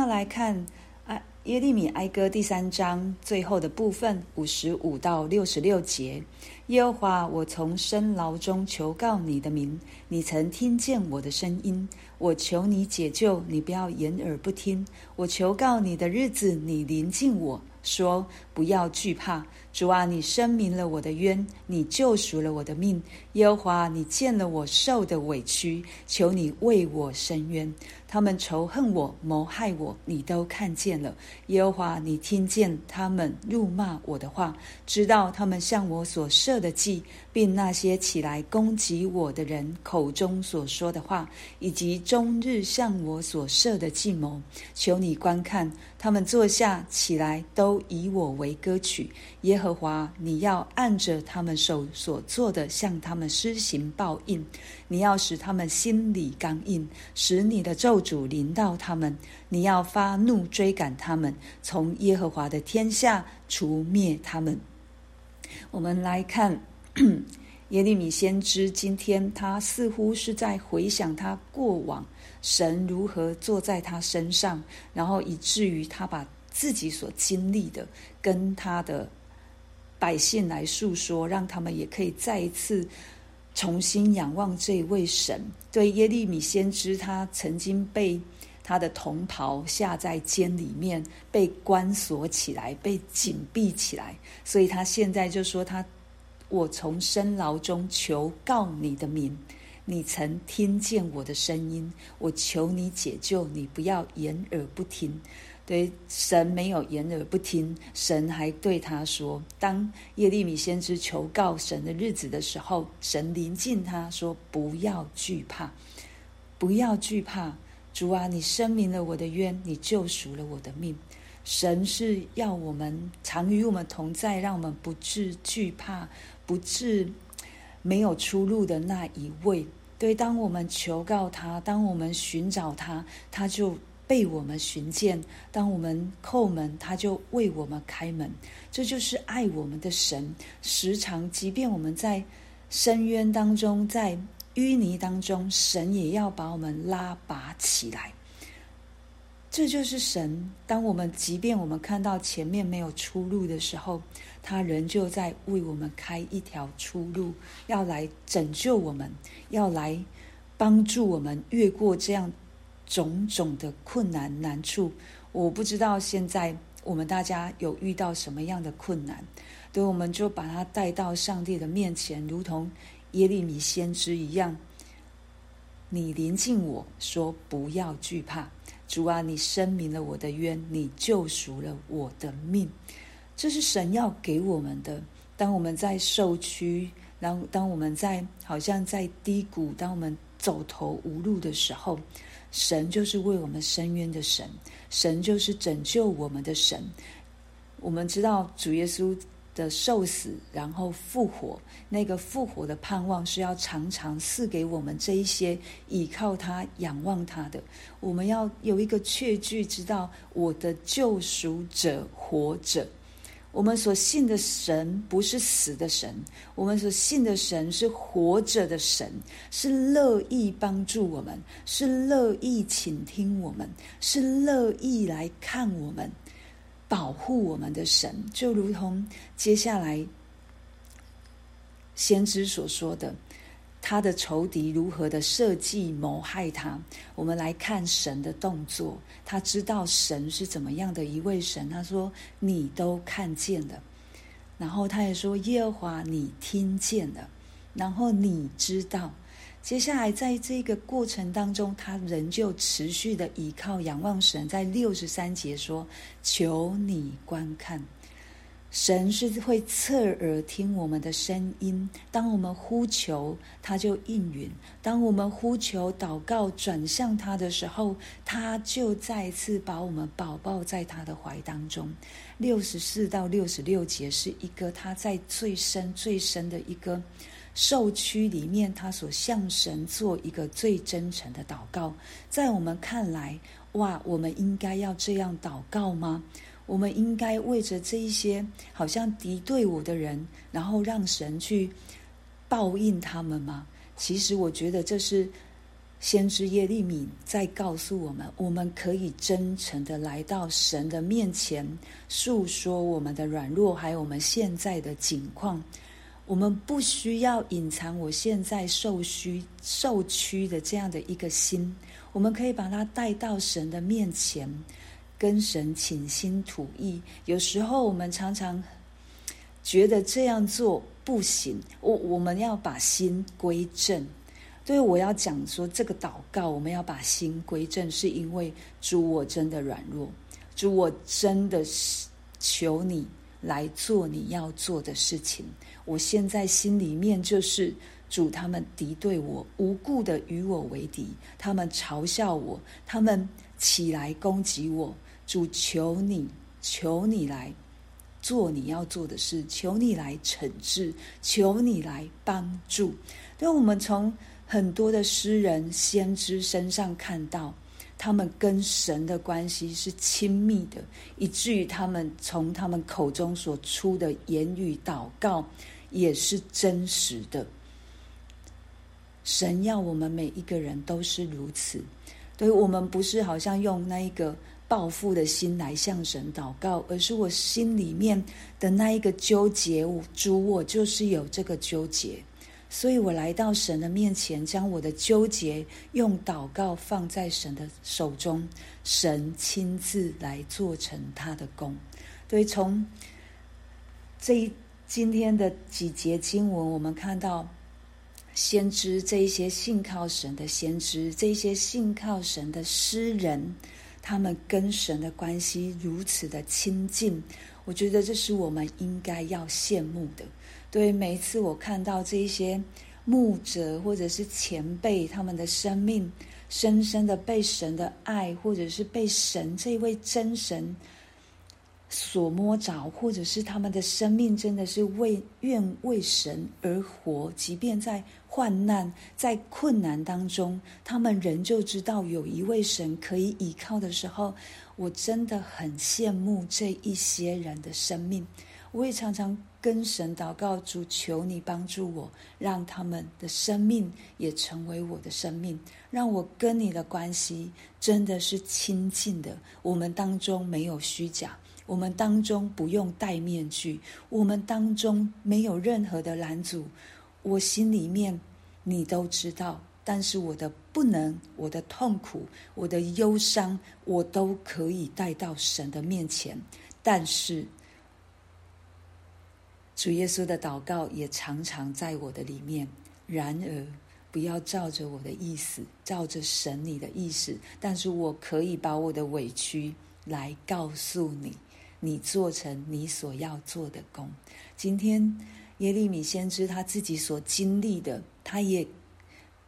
那来看啊耶利米哀歌第三章最后的部分，五十五到六十六节。耶和华，我从深牢中求告你的名，你曾听见我的声音。我求你解救，你不要掩耳不听。我求告你的日子，你临近我说，不要惧怕。主啊，你申明了我的冤，你救赎了我的命。耶和华，你见了我受的委屈，求你为我伸冤。他们仇恨我，谋害我，你都看见了。耶和华，你听见他们辱骂我的话，知道他们向我所设的计，并那些起来攻击我的人口中所说的话，以及终日向我所设的计谋。求你观看，他们坐下起来，都以我为歌曲。耶和华，你要按着他们手所做的，向他们施行报应。你要使他们心里刚硬，使你的咒诅临到他们。你要发怒追赶他们，从耶和华的天下除灭他们。我们来看 耶利米先知，今天他似乎是在回想他过往神如何坐在他身上，然后以至于他把自己所经历的跟他的百姓来诉说，让他们也可以再一次。重新仰望这位神，对耶利米先知，他曾经被他的同袍下在监里面，被关锁起来，被紧闭起来，所以他现在就说他：“我从深牢中求告你的名，你曾听见我的声音，我求你解救，你不要掩耳不听。”对，神没有掩耳不听，神还对他说：“当耶利米先知求告神的日子的时候，神临近他说：‘不要惧怕，不要惧怕。主啊，你申明了我的冤，你救赎了我的命。’神是要我们常与我们同在，让我们不致惧怕，不致没有出路的那一位。对，当我们求告他，当我们寻找他，他就。”被我们寻见，当我们叩门，他就为我们开门。这就是爱我们的神。时常，即便我们在深渊当中，在淤泥当中，神也要把我们拉拔起来。这就是神。当我们即便我们看到前面没有出路的时候，他仍旧在为我们开一条出路，要来拯救我们，要来帮助我们越过这样。种种的困难难处，我不知道现在我们大家有遇到什么样的困难，对，我们就把它带到上帝的面前，如同耶利米先知一样。你临近我说：“不要惧怕，主啊，你申明了我的冤，你救赎了我的命。”这是神要给我们的。当我们在受屈，然后当我们在好像在低谷，当我们走投无路的时候。神就是为我们伸冤的神，神就是拯救我们的神。我们知道主耶稣的受死，然后复活，那个复活的盼望是要常常赐给我们这一些倚靠他、仰望他的。我们要有一个确据，知道我的救赎者活着。我们所信的神不是死的神，我们所信的神是活着的神，是乐意帮助我们，是乐意倾听我们，是乐意来看我们、保护我们的神。就如同接下来先知所说的。他的仇敌如何的设计谋害他？我们来看神的动作。他知道神是怎么样的一位神。他说：“你都看见了。”然后他也说：“耶和华，你听见了。”然后你知道。接下来在这个过程当中，他仍旧持续的倚靠仰望神。在六十三节说：“求你观看。”神是会侧耳听我们的声音，当我们呼求，他就应允；当我们呼求、祷告、转向他的时候，他就再次把我们抱抱在他的怀当中。六十四到六十六节是一个他在最深、最深的一个受屈里面，他所向神做一个最真诚的祷告。在我们看来，哇，我们应该要这样祷告吗？我们应该为着这一些好像敌对我的人，然后让神去报应他们吗？其实我觉得这是先知耶利米在告诉我们，我们可以真诚的来到神的面前，诉说我们的软弱，还有我们现在的境况。我们不需要隐藏我现在受虚受屈的这样的一个心，我们可以把它带到神的面前，跟神倾心吐意。有时候我们常常觉得这样做不行，我我们要把心归正。所以我要讲说，这个祷告我们要把心归正，是因为主，我真的软弱，主，我真的是求你来做你要做的事情。我现在心里面就是主，他们敌对我，无故的与我为敌，他们嘲笑我，他们起来攻击我。主，求你，求你来做你要做的事，求你来惩治，求你来帮助。对，我们从。很多的诗人、先知身上看到，他们跟神的关系是亲密的，以至于他们从他们口中所出的言语、祷告也是真实的。神要我们每一个人都是如此，对，我们不是好像用那一个报复的心来向神祷告，而是我心里面的那一个纠结，主，我就是有这个纠结。所以我来到神的面前，将我的纠结用祷告放在神的手中，神亲自来做成他的工。对，从这一今天的几节经文，我们看到先知这一些信靠神的先知，这一些信靠神的诗人，他们跟神的关系如此的亲近，我觉得这是我们应该要羡慕的。对，每一次我看到这些牧者或者是前辈，他们的生命深深的被神的爱，或者是被神这位真神所摸着，或者是他们的生命真的是为愿为神而活，即便在患难、在困难当中，他们仍旧知道有一位神可以依靠的时候，我真的很羡慕这一些人的生命。我也常常跟神祷告，主，求你帮助我，让他们的生命也成为我的生命，让我跟你的关系真的是亲近的。我们当中没有虚假，我们当中不用戴面具，我们当中没有任何的拦阻。我心里面你都知道，但是我的不能、我的痛苦、我的忧伤，我都可以带到神的面前，但是。主耶稣的祷告也常常在我的里面。然而，不要照着我的意思，照着神你的意思。但是我可以把我的委屈来告诉你，你做成你所要做的工。今天耶利米先知他自己所经历的，他也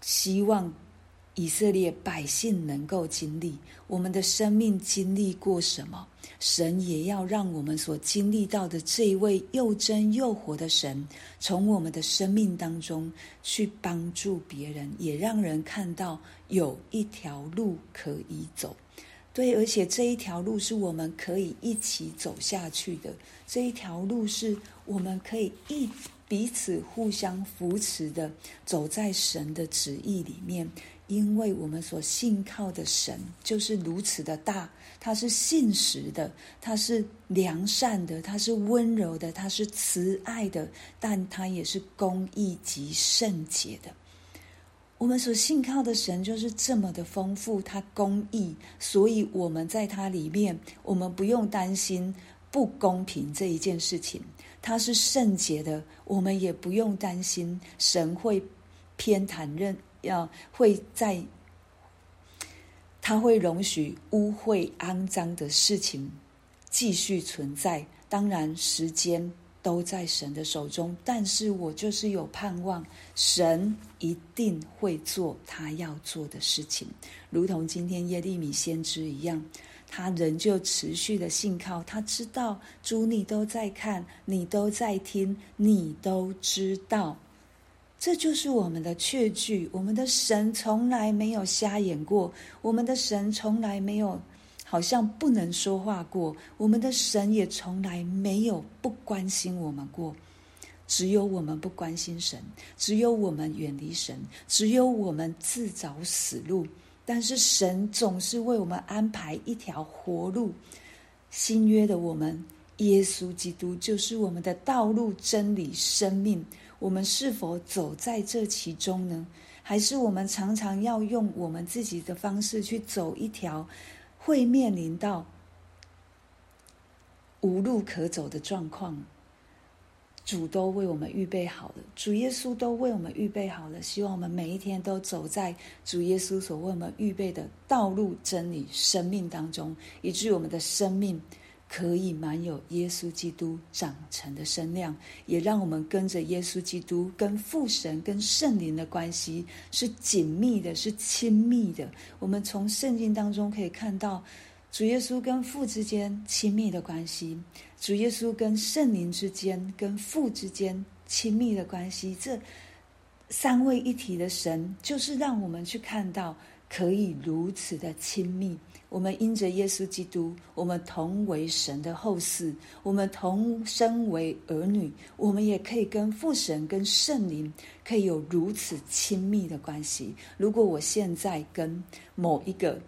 希望。以色列百姓能够经历我们的生命经历过什么，神也要让我们所经历到的这一位又真又活的神，从我们的生命当中去帮助别人，也让人看到有一条路可以走。对，而且这一条路是我们可以一起走下去的，这一条路是我们可以一彼此互相扶持的，走在神的旨意里面。因为我们所信靠的神就是如此的大，他是信实的，他是良善的，他是温柔的，他是慈爱的，但他也是公义及圣洁的。我们所信靠的神就是这么的丰富，他公义，所以我们在他里面，我们不用担心不公平这一件事情。他是圣洁的，我们也不用担心神会偏袒任。要会在，他会容许污秽肮脏的事情继续存在。当然，时间都在神的手中，但是我就是有盼望，神一定会做他要做的事情，如同今天耶利米先知一样，他仍旧持续的信靠，他知道主你都在看，你都在听，你都知道。这就是我们的确据，我们的神从来没有瞎眼过，我们的神从来没有好像不能说话过，我们的神也从来没有不关心我们过。只有我们不关心神，只有我们远离神，只有我们自找死路。但是神总是为我们安排一条活路。新约的我们，耶稣基督就是我们的道路、真理、生命。我们是否走在这其中呢？还是我们常常要用我们自己的方式去走一条会面临到无路可走的状况？主都为我们预备好了，主耶稣都为我们预备好了。希望我们每一天都走在主耶稣所为我们预备的道路、真理、生命当中，以至于我们的生命可以满有耶稣基督长成的身量，也让我们跟着耶稣基督、跟父神、跟圣灵的关系是紧密的，是亲密的。我们从圣经当中可以看到。主耶稣跟父之间亲密的关系，主耶稣跟圣灵之间、跟父之间亲密的关系，这三位一体的神，就是让我们去看到可以如此的亲密。我们因着耶稣基督，我们同为神的后嗣，我们同身为儿女，我们也可以跟父神、跟圣灵可以有如此亲密的关系。如果我现在跟某一个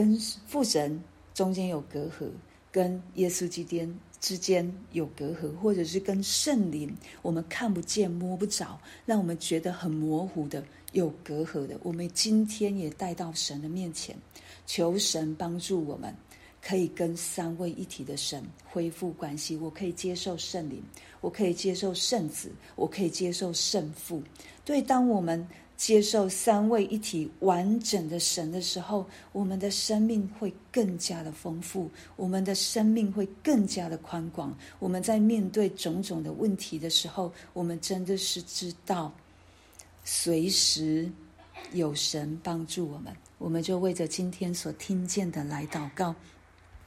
跟父神中间有隔阂，跟耶稣基督之间有隔阂，或者是跟圣灵我们看不见摸不着，让我们觉得很模糊的有隔阂的，我们今天也带到神的面前，求神帮助我们，可以跟三位一体的神恢复关系。我可以接受圣灵，我可以接受圣子，我可以接受圣父。对，当我们。接受三位一体完整的神的时候，我们的生命会更加的丰富，我们的生命会更加的宽广。我们在面对种种的问题的时候，我们真的是知道，随时有神帮助我们。我们就为着今天所听见的来祷告。